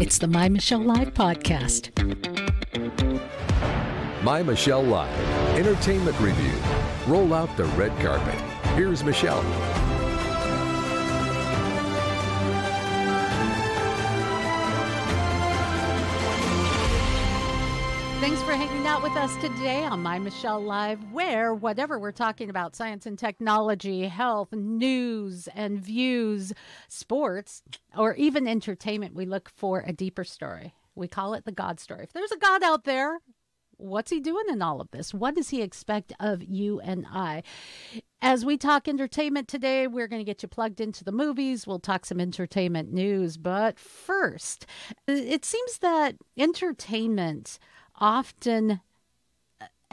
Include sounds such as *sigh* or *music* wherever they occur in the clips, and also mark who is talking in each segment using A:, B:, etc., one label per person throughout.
A: It's the My Michelle Live podcast.
B: My Michelle Live, entertainment review. Roll out the red carpet. Here's Michelle.
A: With us today on My Michelle Live, where whatever we're talking about science and technology, health, news and views, sports, or even entertainment we look for a deeper story. We call it the God story. If there's a God out there, what's he doing in all of this? What does he expect of you and I? As we talk entertainment today, we're going to get you plugged into the movies. We'll talk some entertainment news. But first, it seems that entertainment often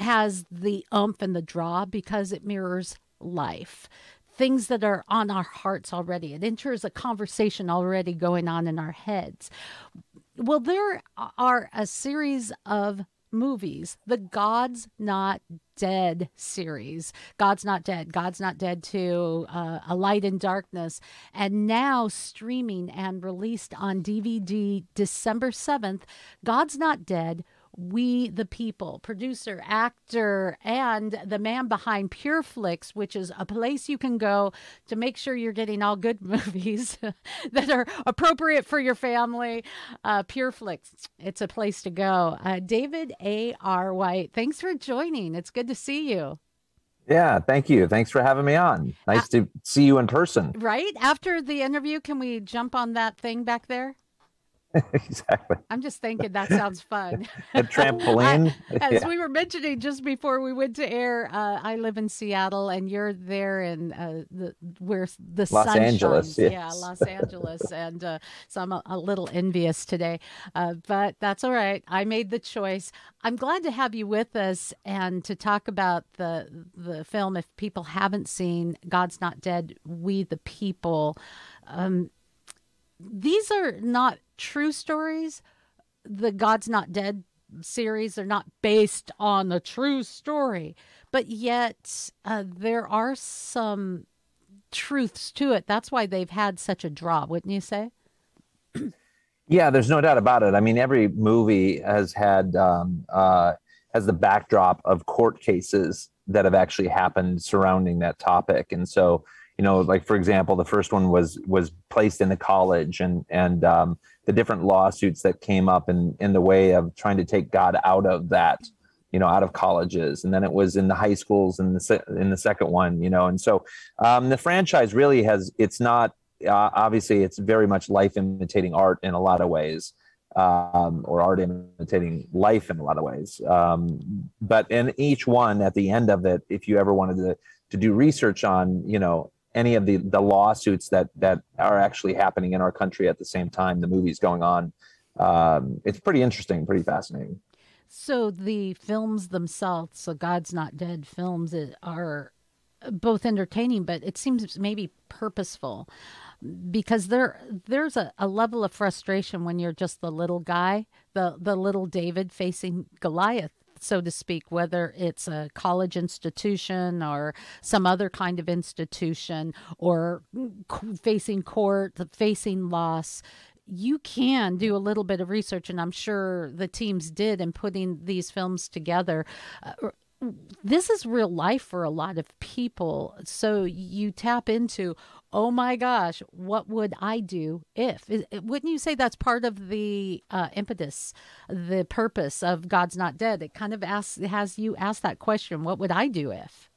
A: has the umph and the draw because it mirrors life things that are on our hearts already. It enters a conversation already going on in our heads. Well, there are a series of movies, the God's Not Dead series. God's Not Dead, God's Not Dead 2, uh, A Light in Darkness, and now streaming and released on DVD December 7th. God's Not Dead we the People, producer, actor, and the man behind PureFlix, which is a place you can go to make sure you're getting all good *laughs* movies that are appropriate for your family. Uh, PureFlix, it's a place to go. Uh, David A. R. White, thanks for joining. It's good to see you.
C: Yeah, thank you. Thanks for having me on. Nice uh, to see you in person.
A: Right? After the interview, can we jump on that thing back there? *laughs*
C: exactly.
A: I'm just thinking that sounds fun. *laughs*
C: A trampoline. *laughs*
A: As yeah. we were mentioning just before we went to air, uh, I live in Seattle, and you're there in uh, the where the
C: Los
A: sun
C: Angeles.
A: Shines. Yes. Yeah, Los Angeles, and uh, so I'm a, a, little envious today, uh, but that's all right. I made the choice. I'm glad to have you with us and to talk about the the film. If people haven't seen God's Not Dead, We the People. Um, these are not true stories. The God's Not Dead series are not based on a true story, but yet uh, there are some truths to it. That's why they've had such a draw, wouldn't you say? *clears throat*
C: yeah, there's no doubt about it. I mean, every movie has had um, uh, has the backdrop of court cases that have actually happened surrounding that topic, and so you know, like for example, the first one was was placed in the college, and and um, the different lawsuits that came up in in the way of trying to take God out of that, you know, out of colleges, and then it was in the high schools in the in the second one, you know, and so um, the franchise really has it's not uh, obviously it's very much life imitating art in a lot of ways. Um, or art imitating life in a lot of ways. Um, but in each one, at the end of it, if you ever wanted to to do research on, you know, any of the the lawsuits that that are actually happening in our country at the same time the movie's going on. Um, it's pretty interesting, pretty fascinating.
A: So the films themselves, so God's Not Dead films, are both entertaining, but it seems maybe purposeful because there there's a, a level of frustration when you're just the little guy, the the little David facing Goliath so to speak, whether it's a college institution or some other kind of institution or facing court, facing loss you can do a little bit of research, and I'm sure the teams did in putting these films together. Uh, this is real life for a lot of people. So you tap into, oh my gosh, what would I do if? Wouldn't you say that's part of the uh, impetus, the purpose of God's Not Dead? It kind of asks, has you ask that question, what would I do if?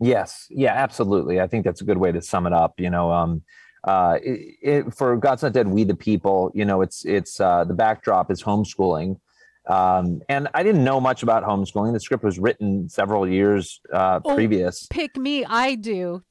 C: Yes, yeah, absolutely. I think that's a good way to sum it up. You know, um, uh, it, it, for God's Not Dead, we the people. You know, it's it's uh, the backdrop is homeschooling, um, and I didn't know much about homeschooling. The script was written several years uh, oh, previous.
A: Pick me, I do.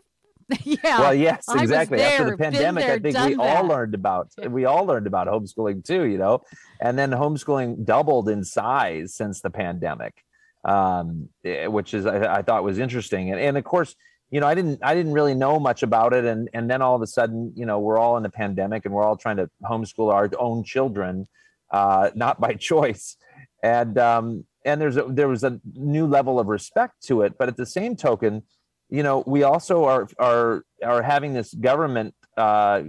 A: *laughs* yeah.
C: Well, yes, exactly. After the pandemic, there, I think we that. all learned about we all learned about homeschooling too. You know, and then homeschooling doubled in size since the pandemic, um, eh, which is I, I thought was interesting. And, and of course, you know, I didn't I didn't really know much about it, and and then all of a sudden, you know, we're all in the pandemic, and we're all trying to homeschool our own children, uh, not by *laughs* choice, and um, and there's a, there was a new level of respect to it, but at the same token you know, we also are are are having this government uh,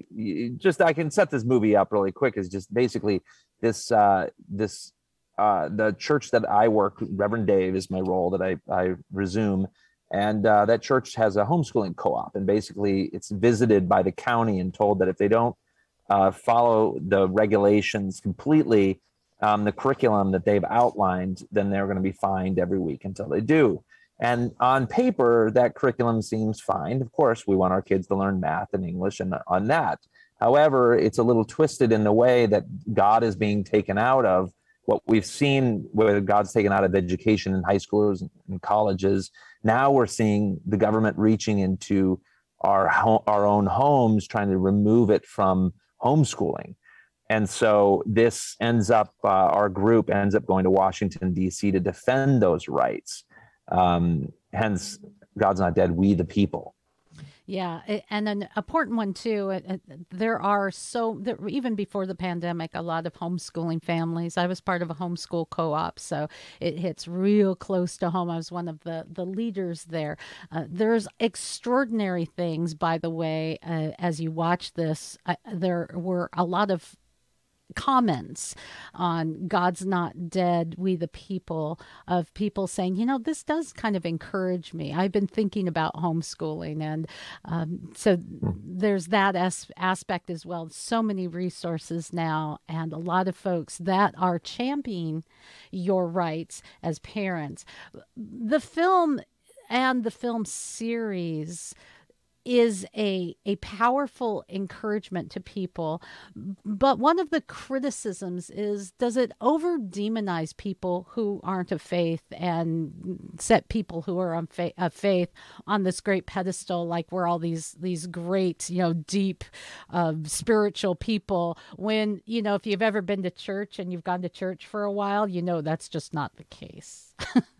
C: just I can set this movie up really quick. Is just basically this uh, this uh, the church that I work, Reverend Dave is my role that I I resume, and uh, that church has a homeschooling co-op, and basically it's visited by the county and told that if they don't uh, follow the regulations completely, um, the curriculum that they've outlined, then they're going to be fined every week until they do. And on paper, that curriculum seems fine. Of course, we want our kids to learn math and English and on that. However, it's a little twisted in the way that God is being taken out of what we've seen where God's taken out of education in high schools and colleges. Now we're seeing the government reaching into our our own homes, trying to remove it from homeschooling. And so this ends up, uh, our group ends up going to Washington, D.C. to defend those rights. Um, hence, God's not dead, we the people.
A: Yeah, and an important one too. There are so there, even before the pandemic, a lot of homeschooling families. I was part of a homeschool co-op, so it hits real close to home. I was one of the the leaders there. Uh, there's extraordinary things, by the way, uh, as you watch this. Uh, there were a lot of comments on God's Not Dead, We the People, of people saying, you know, this does kind of encourage me. I've been thinking about homeschooling. And um, so there's that as- aspect as well. So many resources now, and a lot of folks that are championing your rights as parents. The film and the film series is a a powerful encouragement to people. But one of the criticisms is does it over demonize people who aren't of faith and set people who are on fa- of faith on this great pedestal like we're all these these great you know deep uh, spiritual people? When you know if you've ever been to church and you've gone to church for a while you know that's just not the case *laughs*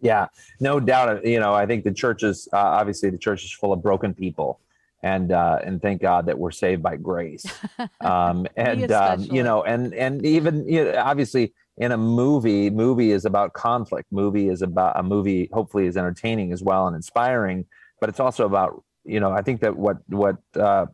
C: Yeah, no doubt. You know, I think the church is uh, obviously the church is full of broken people, and uh, and thank God that we're saved by grace. *laughs* Um, and um, you know, and and even you know, obviously in a movie, movie is about conflict. Movie is about a movie. Hopefully, is entertaining as well and inspiring, but it's also about you know. I think that what what uh,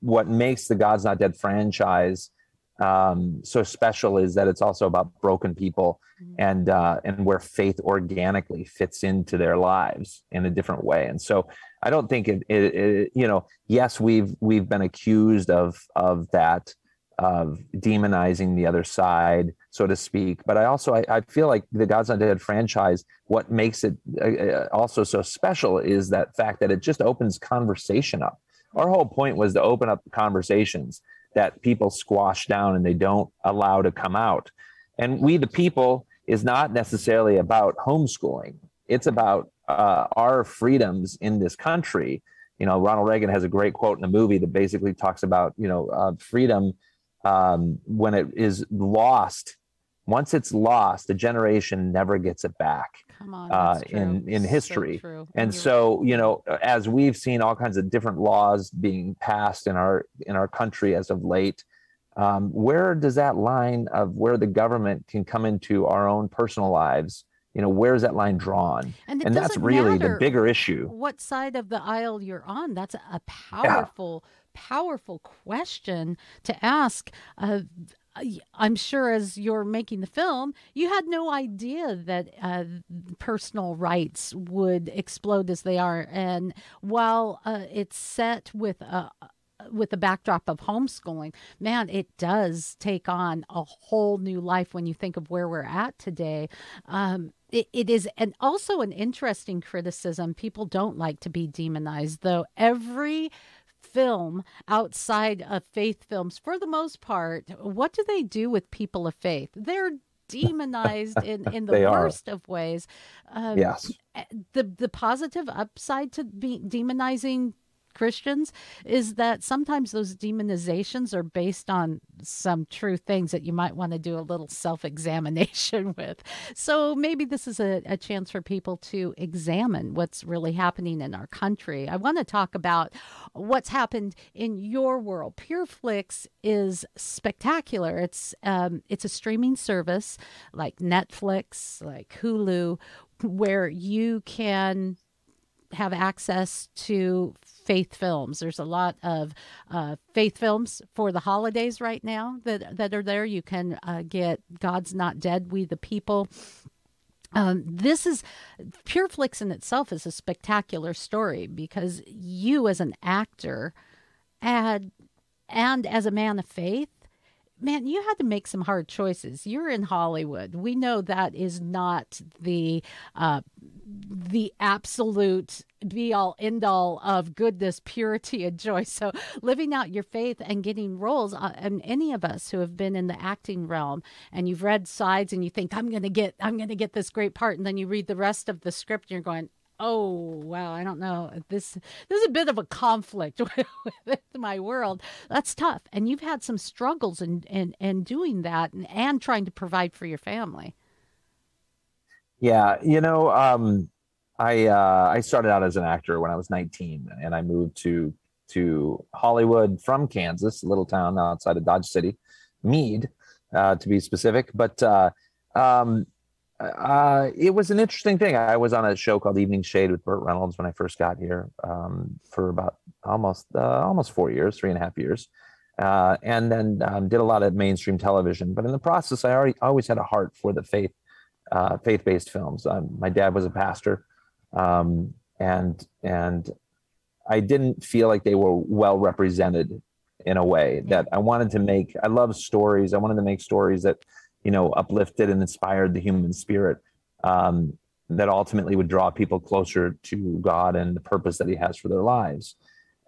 C: what makes the God's Not Dead franchise um, so special is that it's also about broken people mm-hmm. and uh, and where faith organically fits into their lives in a different way. And so I don't think it, it, it you know yes we've we've been accused of of that of demonizing the other side so to speak but i also i, I feel like the God's Not Dead franchise what makes it uh, uh, also so special is that fact that it just opens conversation up our whole point was to open up conversations that people squash down and they don't allow to come out. And we, the people, is not necessarily about homeschooling. It's about uh, our freedoms in this country. You know, Ronald Reagan has a great quote in the movie that basically talks about, you know, uh, freedom um, when it is lost. Once it's lost, a generation never gets it back
A: on, uh,
C: in in history. So and so, you know, as we've seen all kinds of different laws being passed in our in our country as of late, um, where does that line of where the government can come into our own personal lives? You know, where's that line drawn?
A: And,
C: and that's really the bigger issue.
A: What side of the aisle you're on? That's a powerful, yeah. powerful question to ask. Uh, I'm sure as you're making the film, you had no idea that uh, personal rights would explode as they are. And while uh, it's set with a with the backdrop of homeschooling, man, it does take on a whole new life when you think of where we're at today. Um, it, it is and also an interesting criticism. People don't like to be demonized, though. Every film outside of faith films, for the most part, what do they do with people of faith? They're demonized in, in *laughs* the worst of ways.
C: Um, yes.
A: Eh, the the positive upside to be demonizing Christians is that sometimes those demonizations are based on some true things that you might want to do a little self examination *laughs* with. So maybe this is a, a, chance for people to examine what's really happening in our country. I want to talk about what's happened in your world. PureFlix is spectacular. It's um, it's a streaming service like Netflix, like Hulu, where you can have access to faith films. There's a lot of uh, faith films for the holidays right now that that are there. You can uh, get God's Not Dead, We the People. Um, this is Pureflix in itself is a spectacular story because you as an actor and and as a man of faith man, you had to make some hard choices. You're in Hollywood. We know that is not the uh, the absolute be all end all of goodness, purity, and joy. So living out your faith and getting roles, uh, and any of us who have been in the acting realm, and you've read sides, and you think I'm going to get I'm going to get this great part, and then you read the rest of the script, and you're going, oh wow i don't know this this is a bit of a conflict *laughs* with my world. That's tough and you've had some struggles in in, in doing that and, and trying to provide for your family.
C: Yeah you know um i uh i started out as an actor when i was 19 and i moved to to hollywood from kansas a little town outside of dodge city Meade uh to be specific but uh um uh, it was an interesting thing. I was on a show called Evening Shade with Burt Reynolds when I first got here um, for about almost uh, almost four years, three and a half years, uh, and then um, did a lot of mainstream television. But in the process, I already always had a heart for the faith uh, faith based films. Um, my dad was a pastor, um, and and I didn't feel like they were well represented in a way that I wanted to make. I love stories. I wanted to make stories that you know, uplifted and inspired the human spirit um, that ultimately would draw people closer to God and the purpose that He has for their lives.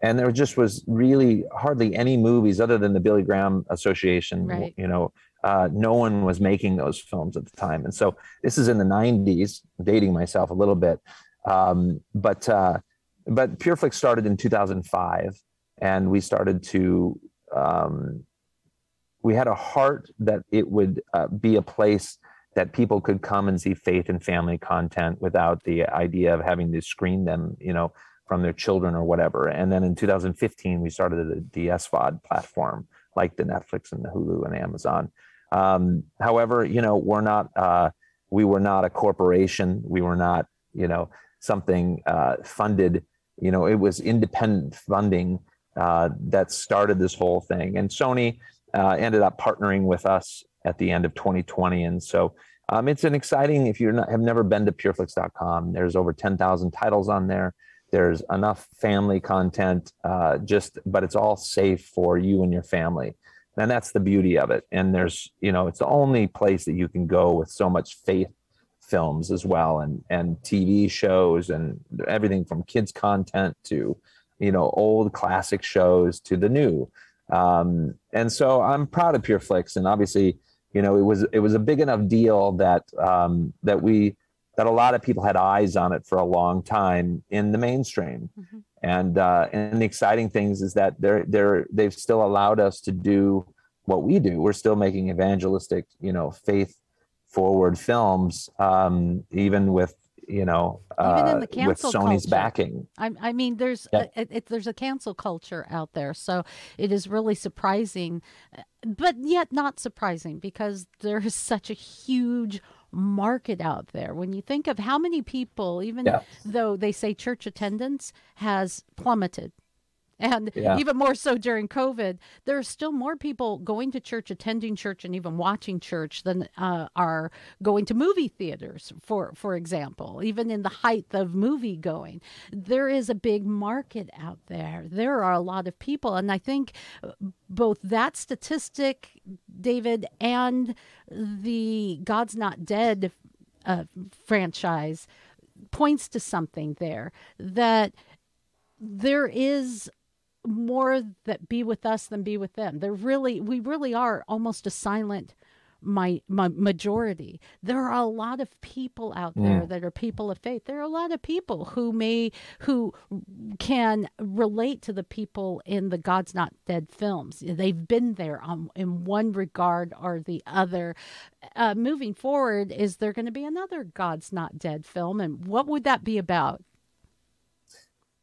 C: And there just was really hardly any movies other than the Billy Graham Association. Right. You know, uh, no one was making those films at the time. And so this is in the 90s, dating myself a little bit. Um, but uh, but PureFlix started in 2005, and we started to um, we had a heart that it would uh, be a place that people could come and see faith and family content without the idea of having to screen them, you know, from their children or whatever. And then in 2015, we started the, SVOD platform like the Netflix and the Hulu and Amazon. Um, however, you know, we're not, uh, we were not a corporation. We were not, you know, something uh, funded. You know, it was independent funding uh, that started this whole thing. And Sony, uh, ended up partnering with us at the end of 2020. And so um, it's an exciting, if you have never been to pureflix.com, there's over 10,000 titles on there. There's enough family content, uh, just, but it's all safe for you and your family. And that's the beauty of it. And there's, you know, it's the only place that you can go with so much faith films as well and and TV shows and everything from kids content to you know old classic shows to the new um, and so I'm proud of PureFlix, and obviously, you know, it was it was a big enough deal that um, that we that a lot of people had eyes on it for a long time in the mainstream. Mm-hmm. And uh, and the exciting things is that they're they're they've still allowed us to do what we do. We're still making evangelistic, you know, faith forward films, um, even with you know, uh, with Sony's
A: culture.
C: backing.
A: I, I mean, there's yeah. a, it, there's a cancel culture out there, so it is really surprising, but yet not surprising because there is such a huge market out there. When you think of how many people, even yeah. though they say church attendance has plummeted *laughs* and yeah. even more so during COVID, there are still more people going to church, attending church, and even watching church than uh, are going to movie theaters. For for example, even in the height of movie going, there is a big market out there. There are a lot of people, and I think uh, both that statistic, David, and the God's Not Dead uh, franchise points to something there that there is more that be with us than be with them. They're really, we really are almost a silent my, my majority. There are a lot of people out there mm. that are people of faith. There are a lot of people who may who can relate to the people in the God's Not Dead films. They've been there um, in one regard or the other. Uh, moving forward, is there going to be another God's Not Dead film, and what would that be about?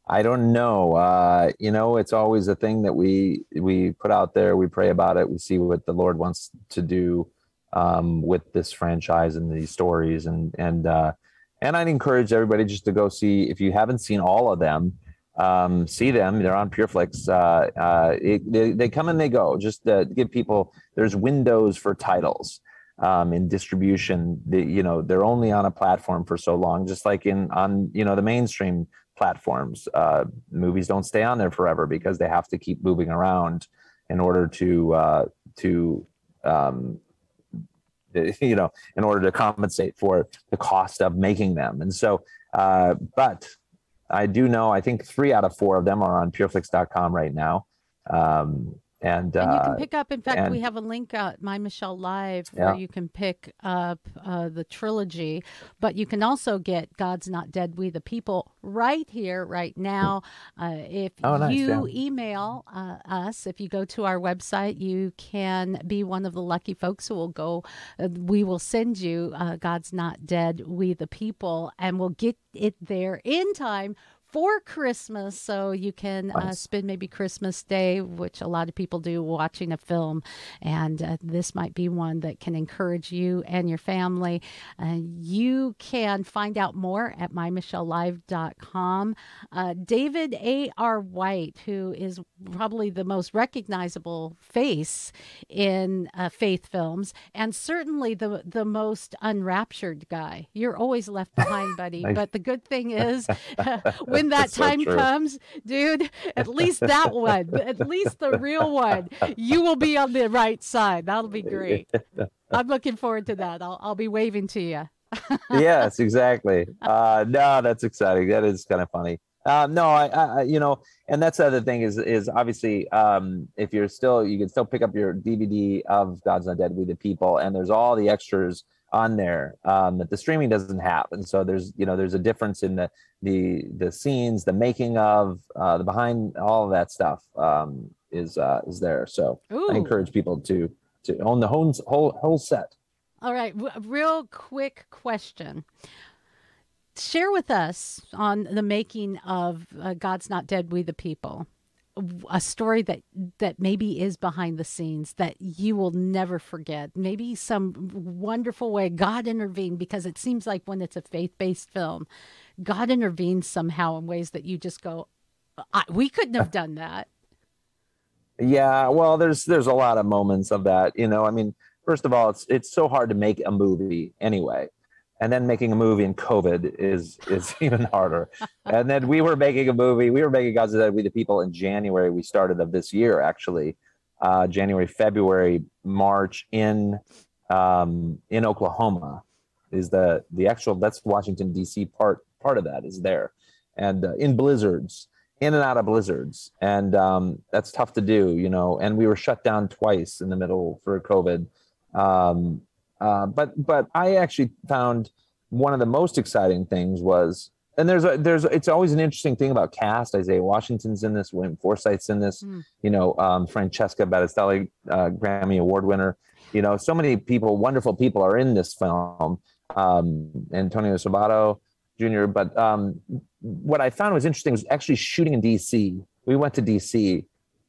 C: I don't know. Uh, you know, it's always a thing that we we put out there. We pray about it. We see what the Lord wants to do um, with this franchise and these stories. And and uh, and I'd encourage everybody just to go see if you haven't seen all of them. Um, see them; they're on PureFlix. Uh, uh, it, they, they come and they go. Just give people there's windows for titles um, in distribution. The, you know, they're only on a platform for so long, just like in on you know the mainstream platforms. Uh, movies don't stay on there forever because they have to keep moving around in order to uh, to um, *laughs* you know in order to compensate for the cost of making them. And so, uh, but I do know I think three out of four of them are on PureFlix.com right now. Um, and,
A: and you can
C: uh,
A: pick up. In fact,
C: and-
A: we have a link at My Michelle Live
C: Yeah.
A: where you can pick up uh, the trilogy, but you can also get God's Not Dead, We the People right here, right now. Uh, if
C: Oh, nice,
A: you
C: yeah.
A: email uh, us, if you go to our website, you can be one of the lucky folks who will go. Uh, we will send you uh, God's Not Dead, We the People, and we'll get it there in time. For Christmas, so you can uh, spend maybe Christmas Day, which a lot of people do, watching a film. And uh, this might be one that can encourage you and your family. Uh, you can find out more at mymichellelive.com. Uh, David A.R. White, who is probably the most recognizable face in uh, faith films, and certainly the, the most unraptured guy. You're always left behind, *laughs* buddy.
C: Nice.
A: But the good thing is, *laughs* when that
C: That's so
A: time comes, dude, at least that one, at least the real one, you will be on the right side. That'll be great. *laughs* I'm looking forward to that. I'll, I'll be waving to you. *laughs*
C: yes, exactly. Uh, no, that's exciting. That is kind of funny. Uh, no, I, I, I- you know, and that's the other thing is, is obviously, um, if you're still, you can still pick up your DVD of God's Not Dead, We the People, and there's all the extras on there um, that the streaming doesn't have. And so there's, you know, there's a difference in the, the, the scenes, the making of, uh, the behind, all of that stuff um, is, uh, is there. So
A: Ooh.
C: I encourage people to, to own the whole, whole, whole set.
A: All right, w- real quick question. Share with us on the making of uh, God's Not Dead, We the People, a story that that maybe is behind the scenes that you will never forget. Maybe some wonderful way God intervened because it seems like when it's a faith-based film, God intervenes somehow in ways that you just go, "We couldn't have done that."
C: Yeah, well, there's there's a lot of moments of that. You know, I mean, first of all, it's it's so hard to make a movie anyway, and then making a movie in COVID is is *laughs* even harder. and then we were making a movie. We were making Dead We the People in January. We started of this year actually, uh, January, February, March in um, in Oklahoma is the the actual that's Washington D.C. part part of that is there, and uh, in blizzards in and out of blizzards and um, that's tough to do you know and we were shut down twice in the middle for covid um, uh, but but i actually found one of the most exciting things was and there's a there's it's always an interesting thing about cast isaiah washington's in this william forsythe's in this
A: Mm.
C: you know um, francesca battistelli uh, grammy award winner you know so many people wonderful people are in this film um, antonio sabato jr but um, what I found was interesting was actually shooting in DC. We went to DC,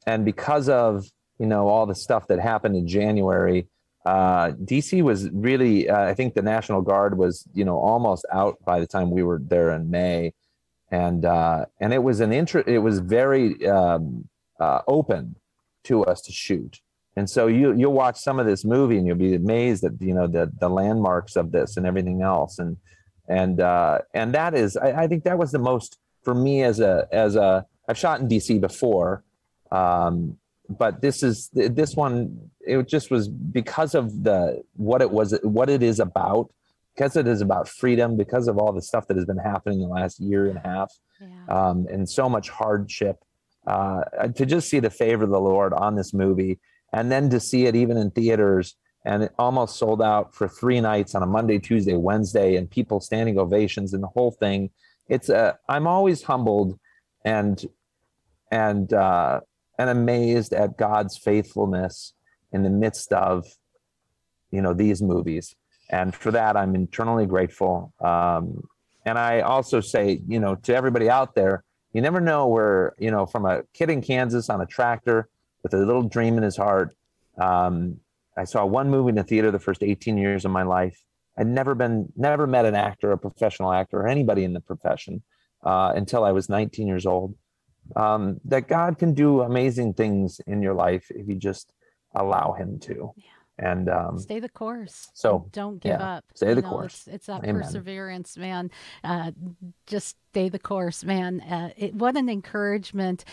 C: and because of you know all the stuff that happened in January, uh, DC was really. Uh, I think the National Guard was you know almost out by the time we were there in May, and uh, and it was an inter- It was very um, uh, open to us to shoot. And so you you'll watch some of this movie and you'll be amazed at you know the the landmarks of this and everything else and and uh, and that is I, I think that was the most for me as a as a I've shot in DC before, um, but this is this one it just was because of the what it was what it is about because it is about freedom because of all the stuff that has been happening in the last year and a half
A: Yeah.
C: um, and so much hardship. Uh, to just see the favor of the Lord on this movie, and then to see it even in theaters, and it almost sold out for three nights on a Monday, Tuesday, Wednesday, and people standing ovations and the whole thing. It's a. I'm always humbled, and and uh, and amazed at God's faithfulness in the midst of, you know, these movies, and for that I'm internally grateful. Um, and I also say, you know, to everybody out there, you never know where, you know, from a kid in Kansas on a tractor with a little dream in his heart. Um, I saw one movie in the theater the first 18 years of my life, I'd never been, never met an actor, a professional actor, or anybody in the profession uh, until I was 19 years old. Um, that God can do amazing things in your life if you just allow Him to.
A: Yeah.
C: And um,
A: Stay the course.
C: so,
A: don't give
C: yeah,
A: up.
C: stay
A: You
C: the
A: know,
C: course.
A: It's, it's that
C: Amen.
A: perseverance, man. Uh, just stay the course, man. Uh, it, what an encouragement.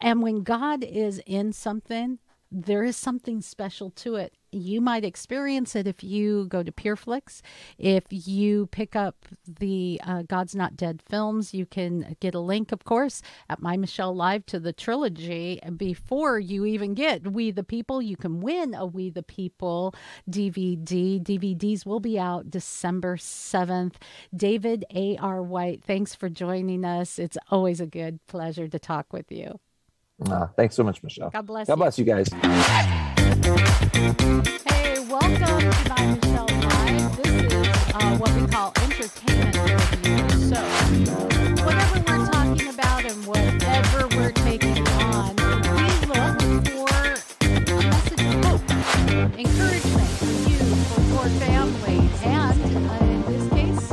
A: And when God is in something, there is something special to it. You might experience it if you go to PureFlix. If you pick up the uh, God's Not Dead films, you can get a link, of course, at My Michelle Live to the trilogy. Before you even get We the People, you can win a We the People DVD. DVDs will be out December 7th. David A.R. White, thanks for joining us. It's always a good pleasure to talk with you.
C: Uh, thanks so much, Michelle.
A: God bless
C: God
A: you.
C: bless you guys.
A: Hey, welcome to My Michelle Live. This is uh, what we call entertainment review. So, whatever we're talking about and whatever we're taking on, we look for a message of hope, encouragement for you, for your family, and uh, in this case,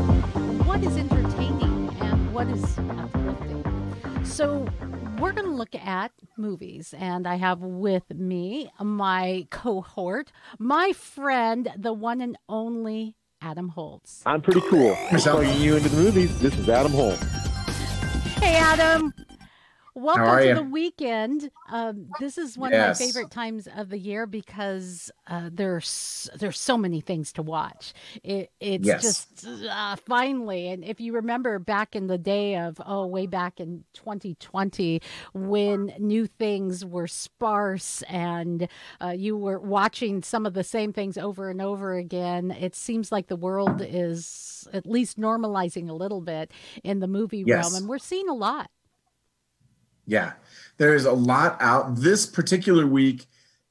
A: what is entertaining and what is uplifting. So, we're going to look at movies, and I have with me my cohort, my friend, the one and only Adam Holz.
D: I'm pretty cool.
E: Michelle.
D: Plugging you into the movies. This is Adam Holz.
A: Hey, Adam. Welcome to the weekend. Um, this is one
E: Yes.
A: of my favorite times of the year because uh, there's there's so many things to watch. It, it's
E: Yes.
A: just uh, finally, and if you remember back in the day of oh, way back in 2020 when new things were sparse and uh, you were watching some of the same things over and over again, it seems like the world is at least normalizing a little bit in the movie
E: Yes.
A: realm, and we're seeing a lot.
E: Yeah, there's a lot out. This particular week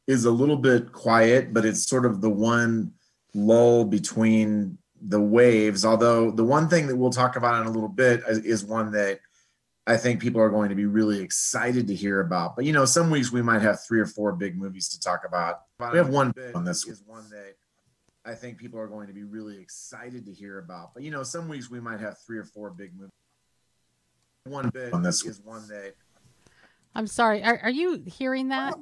E: is a little bit quiet, but it's sort of the one lull between the waves. Although the one thing that we'll talk about in a little bit is, is one that I think people are going to be really excited to hear about. But you know, some weeks we might have three or four big movies to talk about. We have one big on this is one that I think people are going to be really excited to hear about. But you know, some weeks we might have three or four big movies. One big on this is one that
A: I'm sorry. Are, are you hearing that?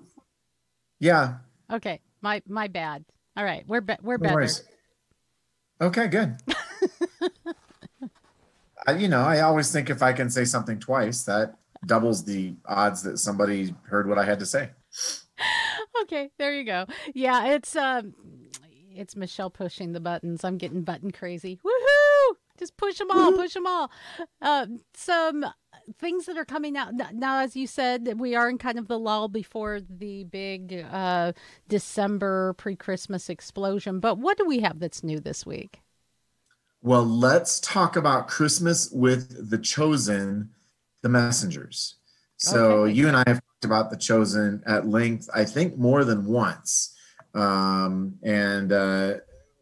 E: yeah,
A: Okay, my my bad. All right, we're be- we're
E: No
A: better.
E: worries. Okay, good. *laughs* I, you know, I always think if I can say something twice, that doubles the odds that somebody heard what I had to say. *laughs*
A: Okay, there you go. Yeah, it's um, it's Michelle pushing the buttons. I'm getting button crazy. Woohoo! Just push them all, push them all. Um, some things that are coming out now, as you said, we are in kind of the lull before the big uh December pre-Christmas explosion. But what do we have that's new this week?
E: Well, let's talk about Christmas with the Chosen, the Messengers. So
A: Okay.
E: you and I have talked about the Chosen at length, I think more than once. Um, and uh,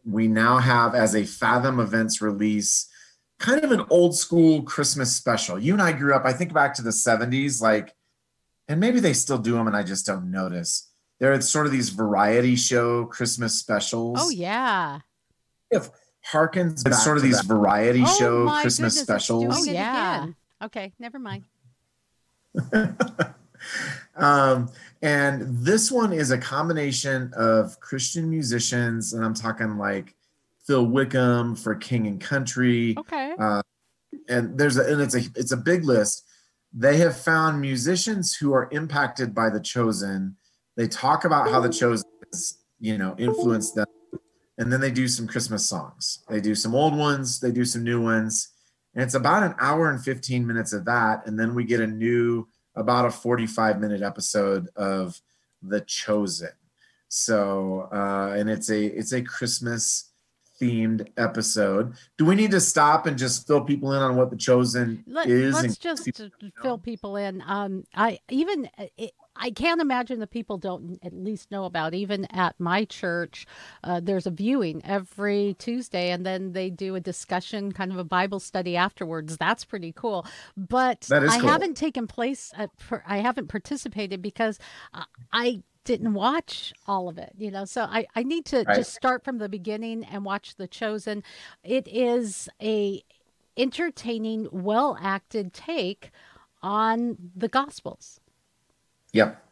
E: we now have as a Fathom Events release kind of an old school Christmas special. You and I grew up, I think back to the 70s, like, and maybe they still do them and I just don't notice. There are sort of these variety show Christmas specials
A: Oh yeah.
E: If harkens back sort of these variety
A: Oh,
E: show Christmas
A: goodness,
E: specials.
F: Oh, yeah.
A: again. Okay, never mind. *laughs*
E: um, and this one is a combination of Christian musicians, and I'm talking like Phil Wickham for King and Country,
A: Okay.
E: and there's a and it's a it's a big list. They have found musicians who are impacted by the Chosen. They talk about how the Chosen has, you know, influenced them, and then they do some Christmas songs. They do some old ones, they do some new ones, and it's about an hour and 15 minutes of that, and then we get a new about a 45 minute episode of The Chosen. So, uh, and it's a it's a Christmas themed episode. Do we need to stop and just fill people in on what The Chosen is? Let's
A: just uh, fill people in. Um, I even uh, it, I can't imagine that people don't at least know about. Even at my church, uh, there's a viewing every Tuesday, and then they do a discussion, kind of a Bible study afterwards. That's pretty cool. But
E: That is
A: I
E: cool.
A: haven't taken place. At, per- I haven't participated because I- I didn't watch all of it, you know. So I, I need to
E: Right.
A: just start from the beginning and watch The Chosen. It is a entertaining, well acted take on the Gospels.
E: Yep.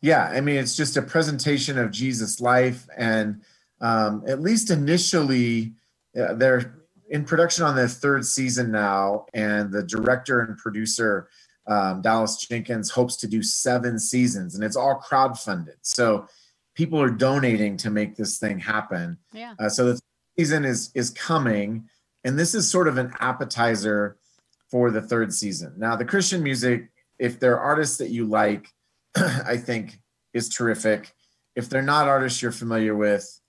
E: Yeah, I mean, it's just a presentation of Jesus' life, and um, at least initially, uh, they're in production on the third season now, and the director and producer um, Dallas Jenkins hopes to do seven seasons, and it's all crowdfunded. So people are donating to make this thing happen.
A: Yeah.
E: Uh, so the season is is coming, and this is sort of an appetizer for the third season. Now, the Christian music, if there are artists that you like, *clears throat* I think is terrific. If they're not artists you're familiar with,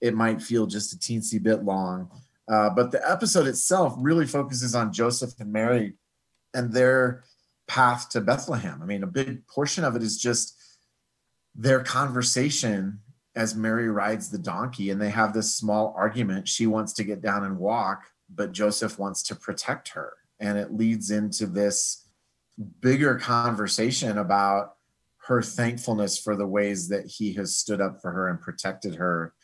E: it might feel just a teensy bit long. Uh, but the episode itself really focuses on Joseph and Mary and their path to Bethlehem. I mean, a big portion of it is just their conversation as Mary rides the donkey and they have this small argument. She wants to get down and walk, but Joseph wants to protect her. And it leads into this bigger conversation about her thankfulness for the ways that he has stood up for her and protected her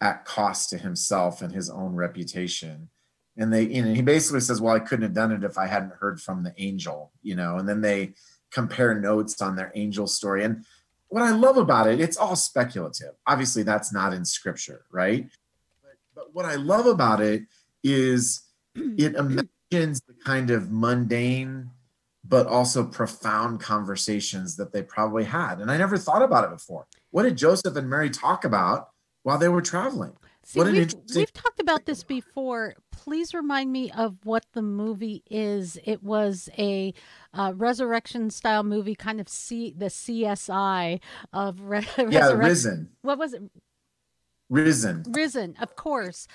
E: at cost to himself and his own reputation. And they, you know, he basically says, Well, I couldn't have done it if I hadn't heard from the angel, you know, and then they compare notes on their angel story. And what I love about it, it's all speculative. Obviously, that's not in scripture, right? But, but what I love about it is it *clears throat* imagines the kind of mundane but also profound conversations that they probably had. And I never thought about it before. What did Joseph and Mary talk about while they were traveling?
A: See,
E: What an
A: we've,
E: interesting-
A: we've talked about this before. Please remind me of what the movie is. It was a uh, resurrection style movie, kind of C, the CSI of re- *laughs*
E: Yeah, risen,
A: What was it?
E: risen.
A: Risen, of course.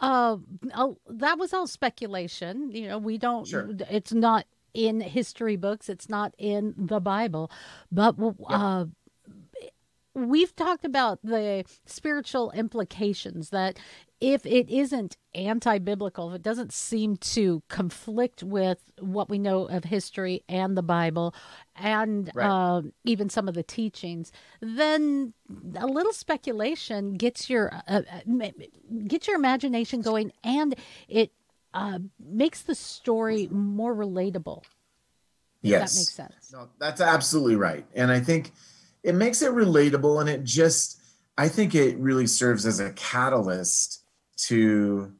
A: Uh, oh, that was all speculation. You know, we don't.
E: Sure.
A: It's not in history books. It's not in the Bible, but uh, we've talked about the spiritual implications that if it isn't anti-biblical if it doesn't seem to conflict with what we know of history and the bible and
E: Right.
A: uh, even some of the teachings then a little speculation gets your uh, uh, gets your imagination going and it uh, makes the story more relatable if
E: Yes.
A: that makes sense
E: No, that's absolutely right. And I think it makes it relatable and it just, I think it really serves as a catalyst to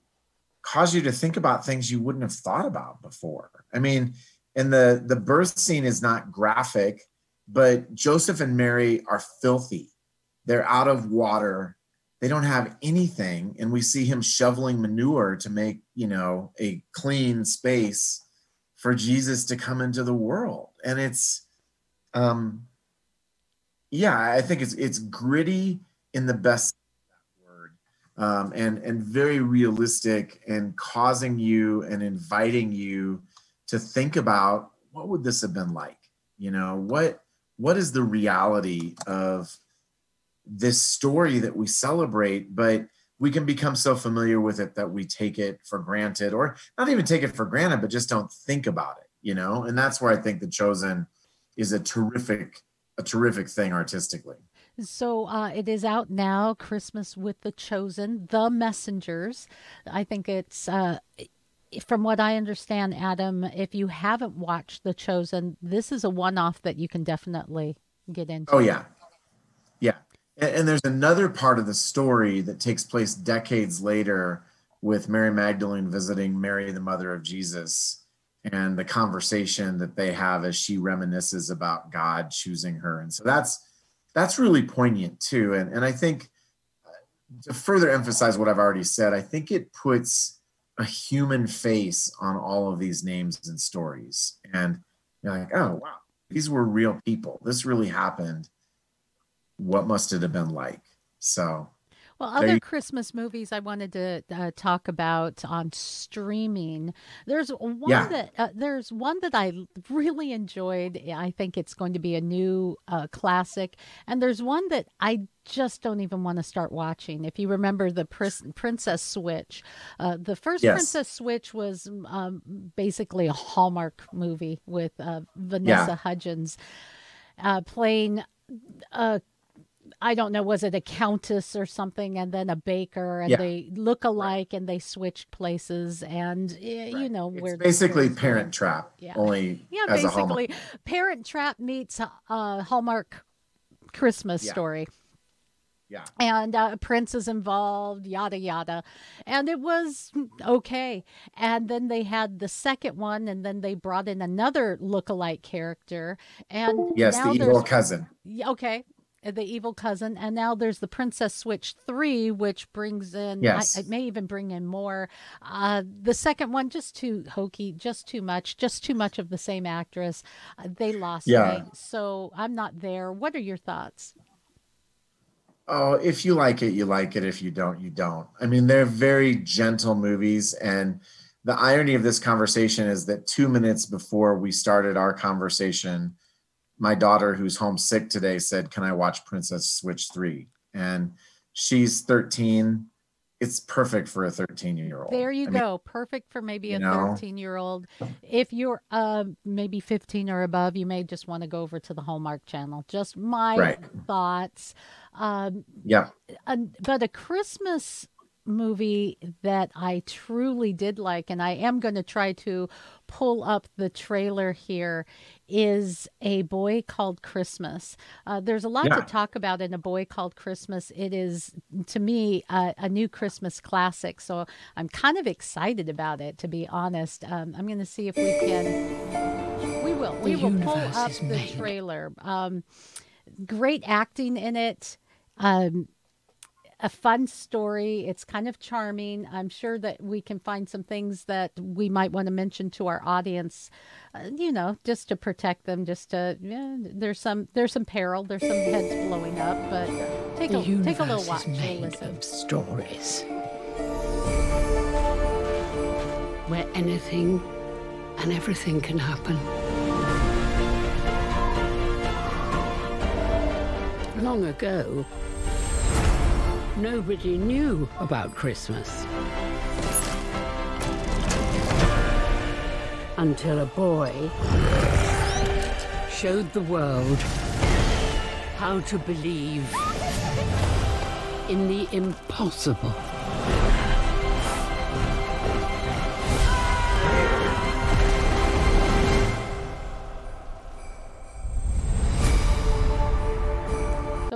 E: cause you to think about things you wouldn't have thought about before. I mean, and the the birth scene is not graphic, but Joseph and Mary are filthy. They're out of water. They don't have anything and we see him shoveling manure to make, you know, a clean space for Jesus to come into the world. And it's um yeah, I think it's it's gritty in the best word. Um, and and very realistic and causing you and inviting you to think about what would this have been like? You know, what what is the reality of this story that we celebrate, but we can become so familiar with it that we take it for granted or not even take it for granted, but just don't think about it, you know? And that's where I think The Chosen is a terrific, a terrific thing artistically.
A: So uh, it is out now. Christmas with the Chosen, The Messengers. I think it's, uh, from what I understand, Adam. If you haven't watched The Chosen, this is a one-off that you can definitely get into.
E: Oh yeah, yeah. And, and there's another part of the story that takes place decades later with Mary Magdalene visiting Mary, the mother of Jesus, and the conversation that they have as she reminisces about God choosing her. And so that's that's really poignant too. And and I think uh, to further emphasize what I've already said, I think it puts a human face on all of these names and stories. And you're like, oh wow, these were real people. This really happened. What must it have been like? So
A: Well, other
E: you-
A: Christmas movies I wanted to uh, talk about on streaming. There's one
E: Yeah.
A: that uh, there's one that I really enjoyed. I think it's going to be a new uh, classic, and there's one that I just don't even want to start watching. If you remember the Pris- Princess Switch, uh, the first
E: Yes.
A: Princess Switch was um, basically a Hallmark movie with uh, Vanessa Hudgens uh, playing a I don't know, was it a countess or something, and then a baker, and
E: Yeah.
A: they look alike, and they switched places, and eh, you know where
E: basically Parent. Trap,
A: Yeah.
E: only *laughs*
A: Yeah,
E: a
A: basically, Parent Trap meets uh, Hallmark Christmas
E: Yeah.
A: story.
E: Yeah.
A: and uh, Prince is involved, yada yada, and it was okay. And then they had the second one, and then they brought in another lookalike character, and
E: Yes, the evil cousin.
A: yeah, okay, the evil cousin, and now there's the Princess Switch three, which brings in,
E: Yes.
A: I, it may even bring in more. Uh, the second one just too hokey, just too much, just too much of the same actress. Uh, they lost
E: Yeah.
A: me, so I'm not there. What are your thoughts?
E: Oh, if you like it, you like it. If you don't, you don't. I mean, they're very gentle movies. And the irony of this conversation is that two minutes before we started our conversation, my daughter, who's homesick today, said, Can I watch Princess Switch 3? And she's 13. It's perfect for a 13 year old.
A: There you
E: I mean,
A: go. Perfect for maybe a 13 year old. If you're uh, maybe 15 or above, you may just want to go over to the Hallmark channel. Just my
E: Right.
A: thoughts. Um,
E: Yeah.
A: an- but a Christmas movie that I truly did like, and I am going to try to pull up the trailer here, is A Boy Called Christmas. Uh, there's a lot
E: Yeah.
A: to talk about in A Boy Called Christmas. It is, to me, a, a new Christmas classic. So I'm kind of excited about it, to be honest. Um, I'm going to see if we can. We will. We
F: The
A: will pull up the
F: made.
A: trailer. Um, great acting in it. Um, a fun story. It's kind of charming. I'm sure that we can find some things that we might want to mention to our audience, uh, you know, just to protect them. Just to, yeah, there's some there's some peril. There's some heads blowing up, but take
F: The
A: a take a little
F: is
A: watch, a
F: made of stories. Where anything and everything can happen. Long ago, nobody knew about Christmas. Until a boy showed the world how to believe in the impossible.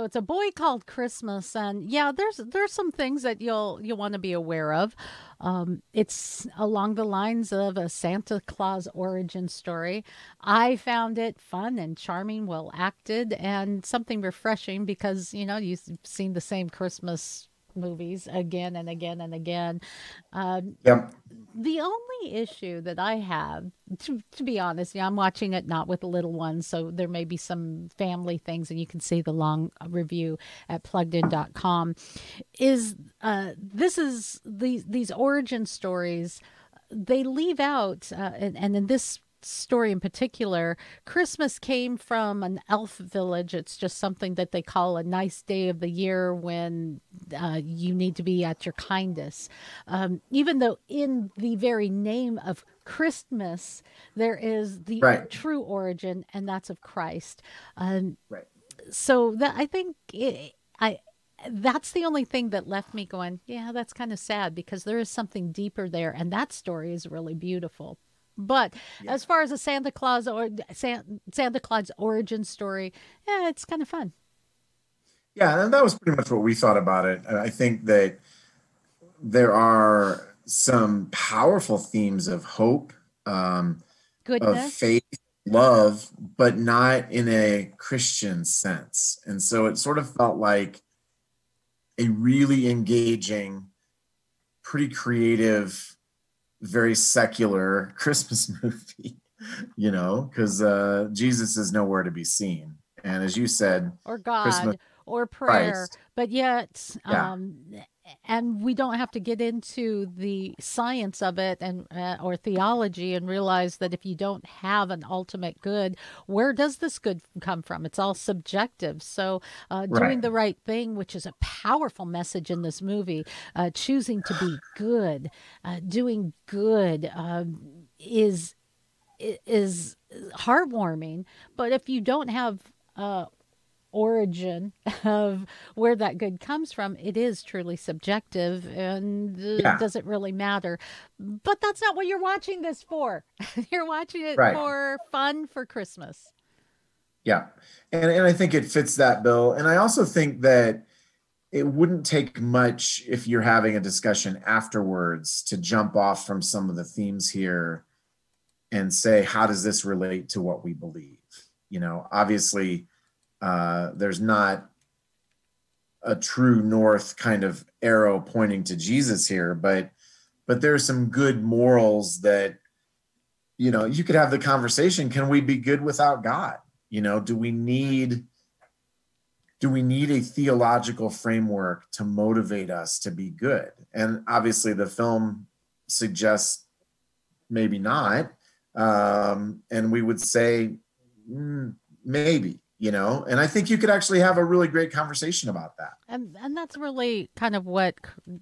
A: It's a boy called Christmas, and yeah, there's there's some things that you'll you'll want to be aware of. Um, it's along the lines of a Santa Claus origin story. I found it fun and charming, well acted, and something refreshing because you know you've seen the same Christmas movies again and again and again. Um,
E: Yep.
A: the only issue that I have, to, to be honest, yeah, I'm watching it not with the little ones, so there may be some family things, and you can see the long review at pluggedin.com. Is uh, this is these these origin stories? They leave out, uh, and, and in this story in particular, Christmas came from an elf village. It's just something that they call a nice day of the year when uh, you need to be at your kindest. Um, even though in the very name of Christmas, there is the
E: Right.
A: true origin, and that's of Christ. Um,
E: Right.
A: so that I think it, I that's the only thing that left me going, yeah, that's kind of sad because there is something deeper there, and that story is really beautiful. But as far as a Santa Claus or San, Santa Claus origin story, yeah, it's kind of fun.
E: Yeah, and that was pretty much what we thought about it. I think that there are some powerful themes of hope, um, of faith, love, but not in a Christian sense. And so it sort of felt like a really engaging, pretty creative, very secular *laughs* Christmas movie, you know, because uh, Jesus is nowhere to be seen. And as you said,
A: or God
E: Christmas
A: or prayer,
E: Christ.
A: but yet,
E: Yeah.
A: um, and we don't have to get into the science of it and uh, or theology and realize that if you don't have an ultimate good, where does this good come from? It's all subjective. So, uh, doing
E: Right.
A: the right thing, which is a powerful message in this movie, uh, choosing to be good, uh, doing good, um, is is heartwarming. But if you don't have uh, origin *laughs* of where that good comes from, it is truly subjective and uh,
E: Yeah.
A: does it really matter? But that's not what you're watching this for. *laughs* you're watching it
E: Right.
A: for fun for Christmas.
E: Yeah. And and I think it fits that bill. And I also think that it wouldn't take much if you're having a discussion afterwards to jump off from some of the themes here and say, how does this relate to what we believe? You know, obviously, uh, there's not a true north kind of arrow pointing to Jesus here, but but there's some good morals that you know you could have the conversation can we be good without god? You know do we need do we need a theological framework to motivate us to be good? And obviously the film suggests maybe not um and we would say mm, maybe you know and i think you could actually have a really great conversation about that
A: And and that's really kind of what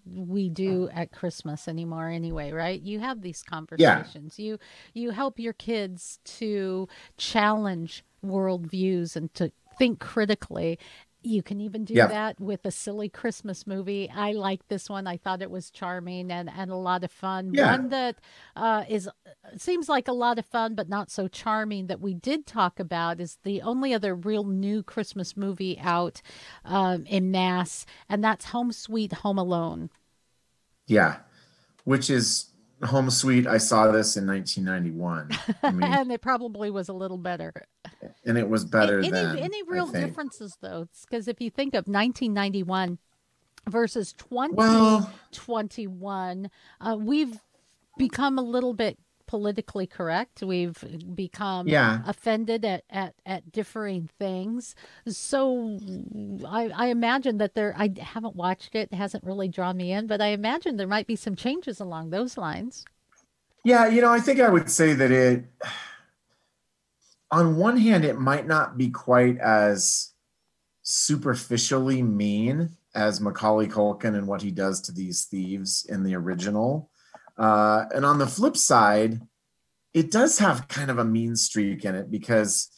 A: we do uh-huh. at Christmas anymore anyway, right? You have these conversations. yeah. You you help your kids to challenge worldviews and to think critically. You can even do
E: Yeah.
A: that with a silly Christmas movie. I like this one. I thought it was charming and, and a lot of fun.
E: Yeah.
A: One that uh, is seems like a lot of fun, but not so charming that we did talk about is the only other real new Christmas movie out um, in mass, and that's Home Sweet Home Alone.
E: yeah which is home sweet i saw this in 1991 i mean *laughs*
A: and it probably was a little better.
E: and it was better
A: any,
E: than
A: any real differences though? Because if you think of 1991 versus 2021,
E: well
A: uh, we've become a little bit politically correct. We've become
E: Yeah.
A: offended at, at, at differing things. So I, I imagine that there, I haven't watched it, it hasn't really drawn me in, but I imagine there might be some changes along those lines.
E: Yeah, you know, I think I would say that it, on one hand, it might not be quite as superficially mean as Macaulay Culkin and what he does to these thieves in the original. Uh, and on the flip side, it does have kind of a mean streak in it because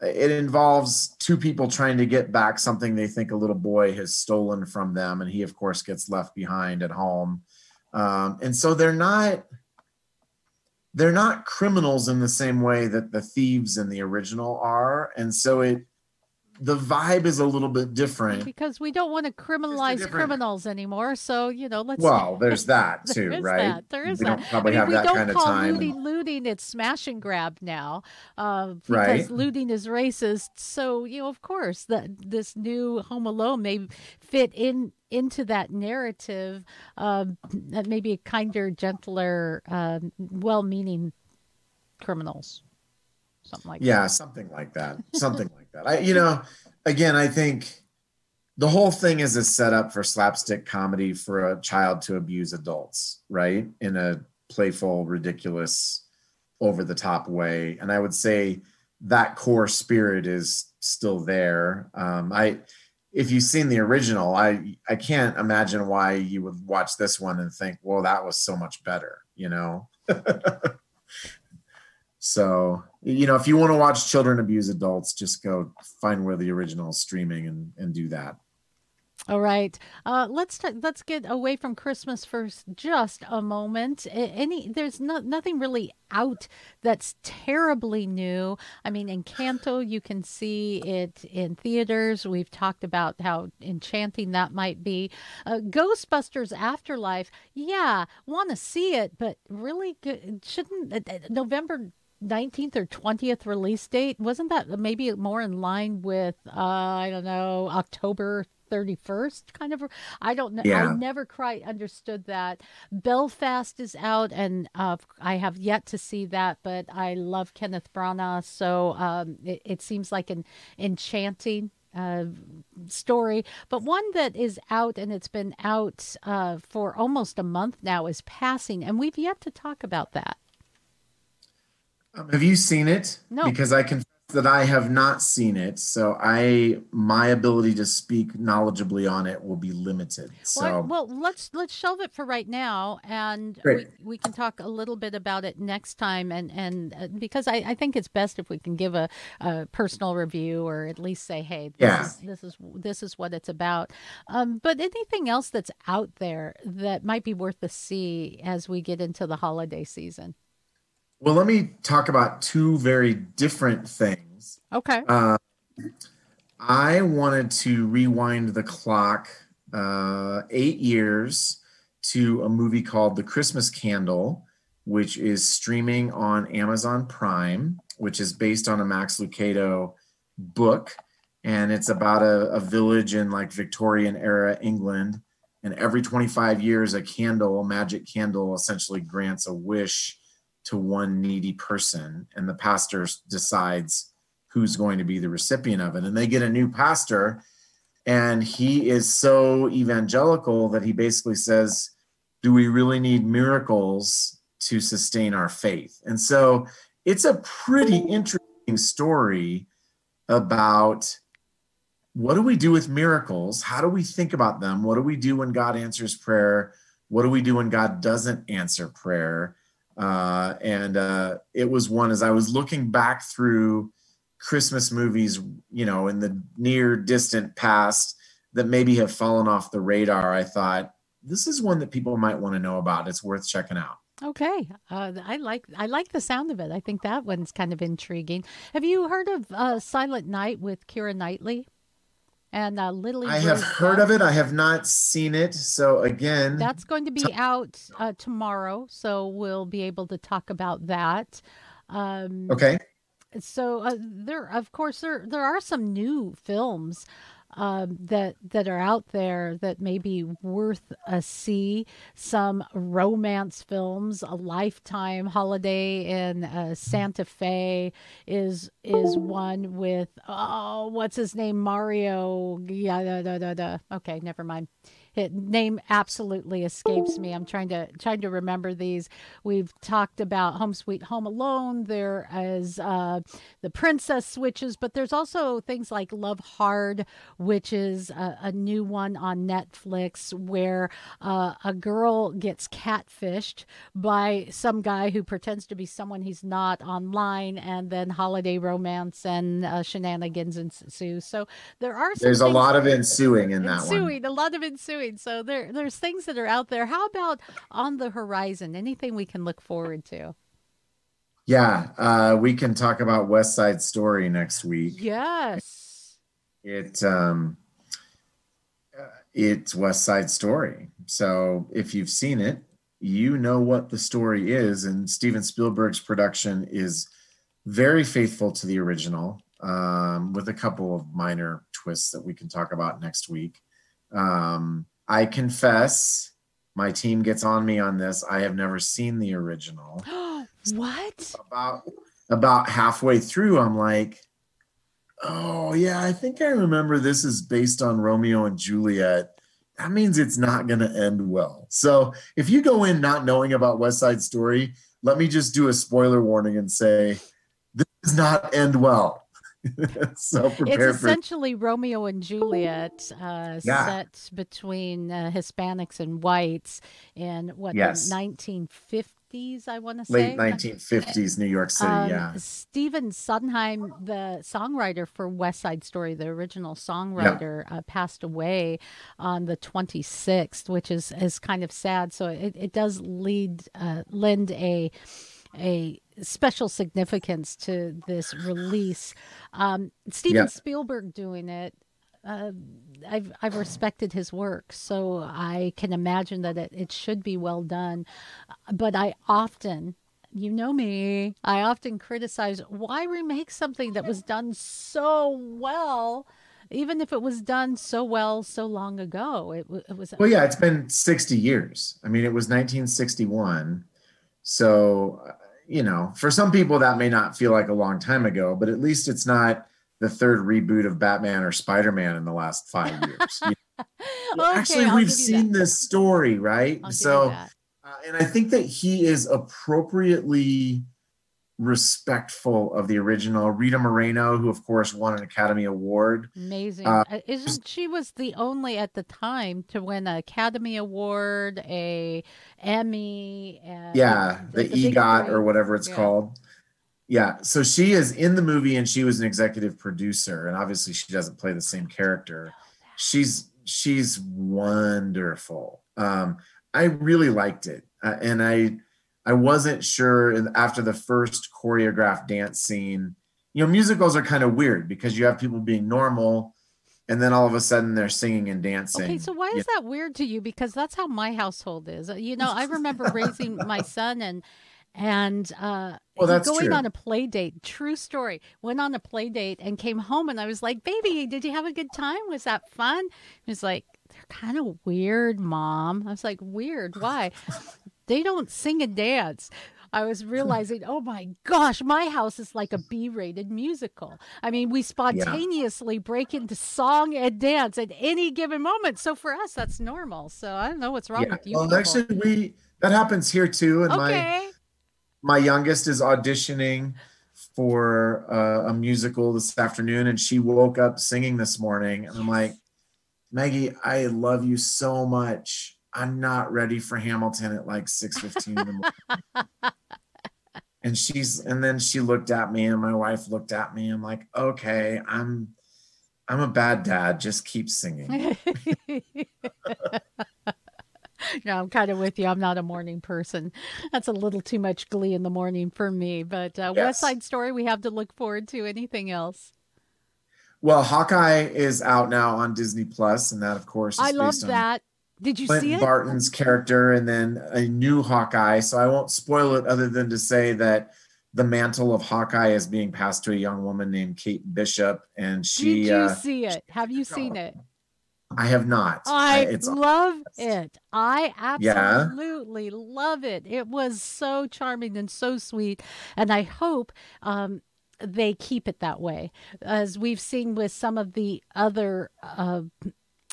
E: it involves two people trying to get back something they think a little boy has stolen from them. And he, of course, gets left behind at home. Um, and so they're not they're not criminals in the same way that the thieves in the original are and so it the vibe is a little bit different
A: Because we don't want to criminalize
E: different-
A: criminals anymore. So, you know, let's.
E: well *laughs* there's that too
A: is
E: right
A: that. There is
E: we
A: that.
E: don't probably
A: I mean,
E: have
A: we
E: that
A: don't
E: kind of
A: call
E: time
A: looting looting. It's smash and grab now, uh, because
E: Right.
A: looting is racist. So you know, of course, that this new Home Alone may fit in into that narrative. Um, that maybe a kinder, gentler, um, well-meaning criminals, something like that.
E: yeah something like that something like that. I you know again i think the whole thing is a setup for slapstick comedy for a child to abuse adults right? In a playful ridiculous over the top way. And i would say that core spirit is still there. Um i if you've seen the original i i can't imagine why you would watch this one and think well that was so much better you know *laughs* so you know if you want to watch children abuse adults just go find where the original is streaming and and do that
A: All right, uh, let's t- let's get away from Christmas for just a moment. Any there's no, nothing really out that's terribly new. I mean, Encanto, you can see it in theaters. We've talked about how enchanting that might be. Uh, Ghostbusters Afterlife, yeah, want to see it, but really, good, shouldn't uh, uh, November 19th or 20th release date. Wasn't that maybe more in line with uh i don't know october 31st kind of i don't know i never quite understood that. Belfast is out and uh i have yet to see that but i love kenneth branagh so um it, it seems like an enchanting uh, story, but one that is out and it's been out uh, for almost a month now is Passing, and we've yet to talk about that.
E: Um, have you seen it
A: No.
E: because i confess that I have not seen it, so I my ability to speak knowledgeably on it will be limited. So
A: Well, well, let's let's shelve it for right now, and we,
E: Great.
A: we can talk a little bit about it next time. And and uh, because I, I think it's best if we can give a, a personal review or at least say, hey, this
E: Yeah.
A: is this is this is what it's about. Um, but anything else that's out there that might be worth a see as we get into the holiday season?
E: Well, let me talk about two very different things.
A: Okay.
E: Uh, I wanted to rewind the clock uh, eight years to a movie called The Christmas Candle, which is streaming on Amazon Prime, which is based on a Max Lucado book. And it's about a, a village in like Victorian era England. And every 25 years, a candle, a magic candle, essentially grants a wish to one needy person. And the pastor decides who's going to be the recipient of it. And they get a new pastor, and he is so evangelical that he basically says, Do we really need miracles to sustain our faith? And so it's a pretty interesting story about what do we do with miracles? How do we think about them? What do we do when God answers prayer? What do we do when God doesn't answer prayer? Uh, and uh, it was one as I was looking back through Christmas movies, you know, in the near distant past that maybe have fallen off the radar. I thought this is one that people might want to know about. It's worth checking out.
A: Okay, uh, I like I like the sound of it. I think that one's kind of intriguing. Have you heard of uh, Silent Night with Keira Knightley and uh, Lily?
E: I have heard of it. I have not seen it. So again,
A: That's going to be out uh, tomorrow, so we'll be able to talk about that. Um,
E: okay.
A: So uh, there, of course, there there are some new films um, that that are out there that may be worth a see. Some romance films, a Lifetime Holiday in uh, Santa Fe is is one with oh, what's his name, Mario? Yeah, da, da, da, da. Okay, never mind. It, name absolutely escapes me. I'm trying to trying to remember these. We've talked about Home Sweet Home Alone. There is uh, the Princess Switches, but there's also things like Love Hard, which is a, a new one on Netflix where uh, a girl gets catfished by some guy who pretends to be someone he's not online, and then holiday romance and uh, shenanigans ensue. So there are some
E: There's a lot of ensuing in that one.
A: ensuing, a lot of ensuing. So there, there's things that are out there. How about on the horizon? Anything we can look forward to?
E: Yeah, uh, we can talk about West Side Story next week.
A: Yes.
E: It um, uh, it's West Side Story. So if you've seen it, you know what the story is, and Steven Spielberg's production is very faithful to the original, um, with a couple of minor twists that we can talk about next week. Um, I confess, my team gets on me on this. I have never seen the original *gasps*
A: what?
E: about about halfway through i'm like oh yeah i think i remember this is based on romeo and juliet that means it's not going to end well so if you go in not knowing about west side story let me just do a spoiler warning and say this does not end well *laughs* so
A: It's
E: prepare for
A: essentially Romeo and Juliet, uh,
E: Yeah.
A: set between uh, Hispanics and whites in what
E: Yes.
A: the 1950s, I want to say late
E: 1950s new york city
A: Um,
E: yeah
A: Stephen Sondheim, the songwriter for West Side Story, the original songwriter, uh, passed away on the 26th, which is, is kind of sad. So it, it does lead uh, lend a a special significance to this release. Um, Steven
E: Yeah.
A: Spielberg doing it. Uh, I've I've respected his work, so I can imagine that it, it should be well done. But I often, you know me, I often criticize why remake something that was done so well, even if it was done so well so long ago. It, it was
E: Well, yeah, it's been 60 years. I mean, it was 1961. So, uh, you know, for some people that may not feel like a long time ago, but at least it's not the third reboot of Batman or Spider Man in the last five years. You *laughs* know,
A: Okay,
E: Actually,
A: I'll
E: we've seen
A: that.
E: this story, right? So, uh, and I think that he is appropriately respectful of the original. Rita Moreno, who of course won an Academy Award.
A: Amazing.
E: Uh,
A: Uh, Isn't she was the only at the time to win an Academy Award, a Emmy, and
E: yeah, the,
A: big
E: EGOT or whatever it's
A: Yeah.
E: called. Yeah, so she is in the movie and she was an executive producer, and obviously she doesn't play the same character. She's she's wonderful. Um, I really liked it, uh, and I I wasn't sure after the first choreographed dance scene. You know, musicals are kind of weird because you have people being normal, and then all of a sudden they're singing and dancing.
A: Okay, so why is that weird to you? Because that's how my household is. You know, I remember *laughs* raising my son and and uh
E: Well, that's
A: going
E: true.
A: on a play date. True story. Went on a play date and came home and I was like, "Baby, did you have a good time? Was that fun?" He was like, "They're kind of weird, mom." I was like, "Weird? Why?" They don't sing and dance. I was realizing, oh my gosh, my house is like a B rated musical. I mean, we spontaneously break into song and dance at any given moment. So for us, that's normal. So I don't know what's wrong
E: yeah.
A: with you.
E: Well,
A: people.
E: actually, we that happens here too, and my my youngest is auditioning for uh, a musical this afternoon and she woke up singing this morning and i'm like maggie i love you so much i'm not ready for hamilton at like 6.15 in the morning *laughs* and she's and then she looked at me and my wife looked at me i'm like okay i'm i'm a bad dad just keep singing *laughs*
A: no, I'm kind of with you. I'm not a morning person. That's a little too much glee in the morning for me. But uh, West Side Story, we have to look forward to. Anything else?
E: well hawkeye is out now on disney plus and that of course is
A: I love
E: on
A: that. Did you
E: Clint
A: see it?
E: Barton's character and then a new Hawkeye. So I won't spoil it other than to say that the mantle of Hawkeye is being passed to a young woman named Kate Bishop. And
A: Did
E: she,
A: you
E: uh,
A: see it? Have you seen it?
E: I have not.
A: I love it. I
E: Yeah?
A: absolutely love it. It was so charming and so sweet. And I hope um, they keep it that way. As we've seen with some of the other uh,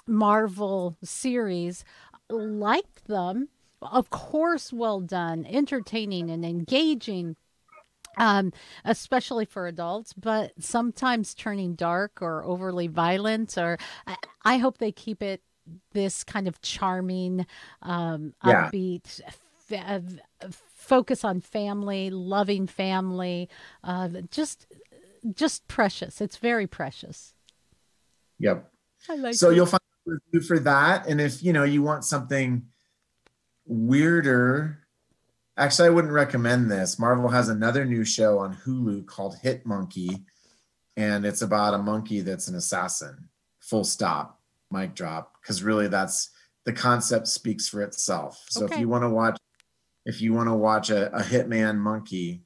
A: Marvel series, liked them. Of course, well done, entertaining and engaging um, especially for adults, but sometimes turning dark or overly violent. Or I, I hope they keep it this kind of charming, um,
E: Yeah.
A: upbeat. F- uh, focus on family, loving family, uh, just just precious. It's very precious.
E: yep.
A: I like
E: So
A: it.
E: you'll find a review for that. And if you know you want something weirder, actually, I wouldn't recommend this. Marvel has another new show on Hulu called Hit Monkey, and it's about a monkey that's an assassin. Full stop, mic drop. Because really, that's the concept speaks for itself. So
A: Okay.
E: if you want to watch, if you want to watch a, a hitman monkey.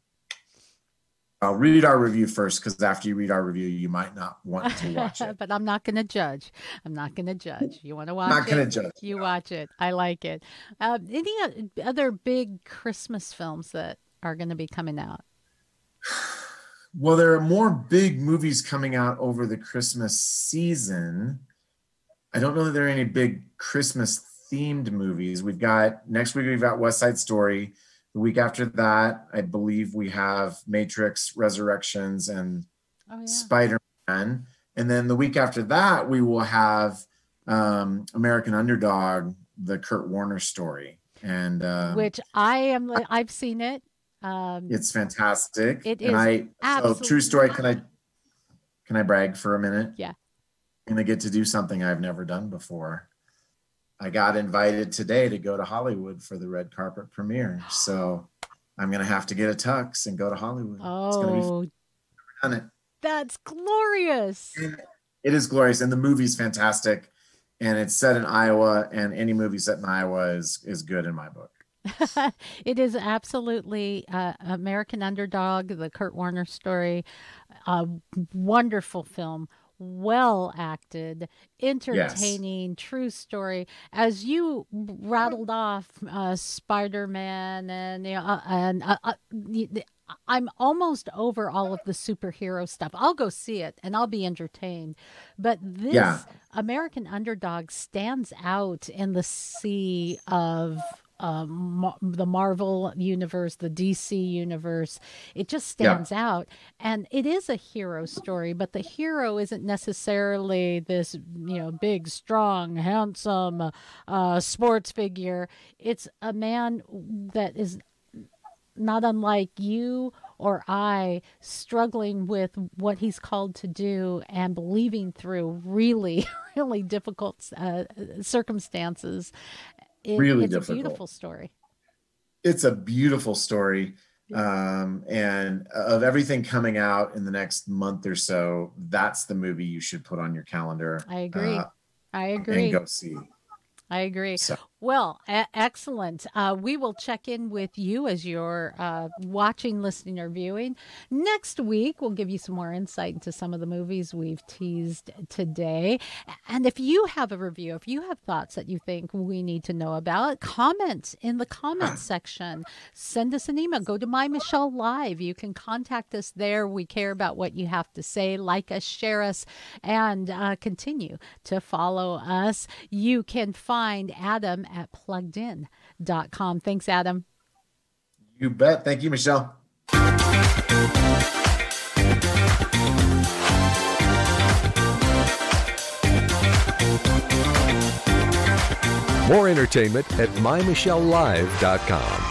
E: I'll read our review first because after you read our review, you might not want to *laughs* watch it.
A: but I'm not going to judge. I'm not going to judge. You want to watch
E: Not gonna judge.
A: You watch it. I like it. Uh, any other big Christmas films that are going to be coming out?
E: Well, there are more big movies coming out over the Christmas season. I don't know that there are any big Christmas themed movies. We've got next week, we've got West Side Story. The week after that, I believe we have Matrix Resurrections and
A: Oh yeah.
E: Spider Man. And then the week after that, we will have um, American Underdog, the Kurt Warner story. And um,
A: Which I am, I've seen it. Um,
E: it's fantastic.
A: It
E: and
A: is
E: I so true story. Can I can I brag for a minute?
A: Yeah.
E: And gonna get to do something I've never done before. I got invited today to go to Hollywood for the red carpet premiere. So I'm gonna have to get a tux and go to Hollywood. It's gonna be
A: oh,
E: fun.
A: That's glorious.
E: It is glorious, and the movie's fantastic. And it's set in Iowa, and any movie set in Iowa is is good in my book. *laughs*
A: it is absolutely uh, American Underdog, the Kurt Warner story. A wonderful film, well acted, entertaining, true story. As you rattled off uh, Spider Man and you know, uh, and uh, uh, I'm almost over all of the superhero stuff. I'll go see it and I'll be entertained. But this
E: Yeah.
A: American Underdog stands out in the sea of uh, Ma- the Marvel universe, the DC universe. It just
E: Yeah.
A: stands out, and it is a hero story. But the hero isn't necessarily this, you know, big, strong, handsome uh, sports figure. It's a man that is not unlike you or I, struggling with what he's called to do and believing through really, *laughs* really difficult uh, circumstances. It-
E: Really
A: it's
E: difficult.
A: a beautiful story.
E: it's a beautiful story um and of everything coming out in the next month or so that's the movie you should put on your calendar
A: I agree.
E: uh,
A: I
E: and
A: agree.
E: go see
A: I agree.
E: so
A: Well, e- excellent. Uh, we will check in with you as you're uh, watching, listening, or viewing. Next week, we'll give you some more insight into some of the movies we've teased today. And if you have a review, if you have thoughts that you think we need to know about, comment in the comments *clears throat* section. Send us an email. Go to My Michelle Live. You can contact us there. We care about what you have to say. Like us, share us, and uh, continue to follow us. You can find Adam at pluggedin.com. Thanks, Adam.
E: you bet thank you michelle
B: More entertainment at mymichellelive.com.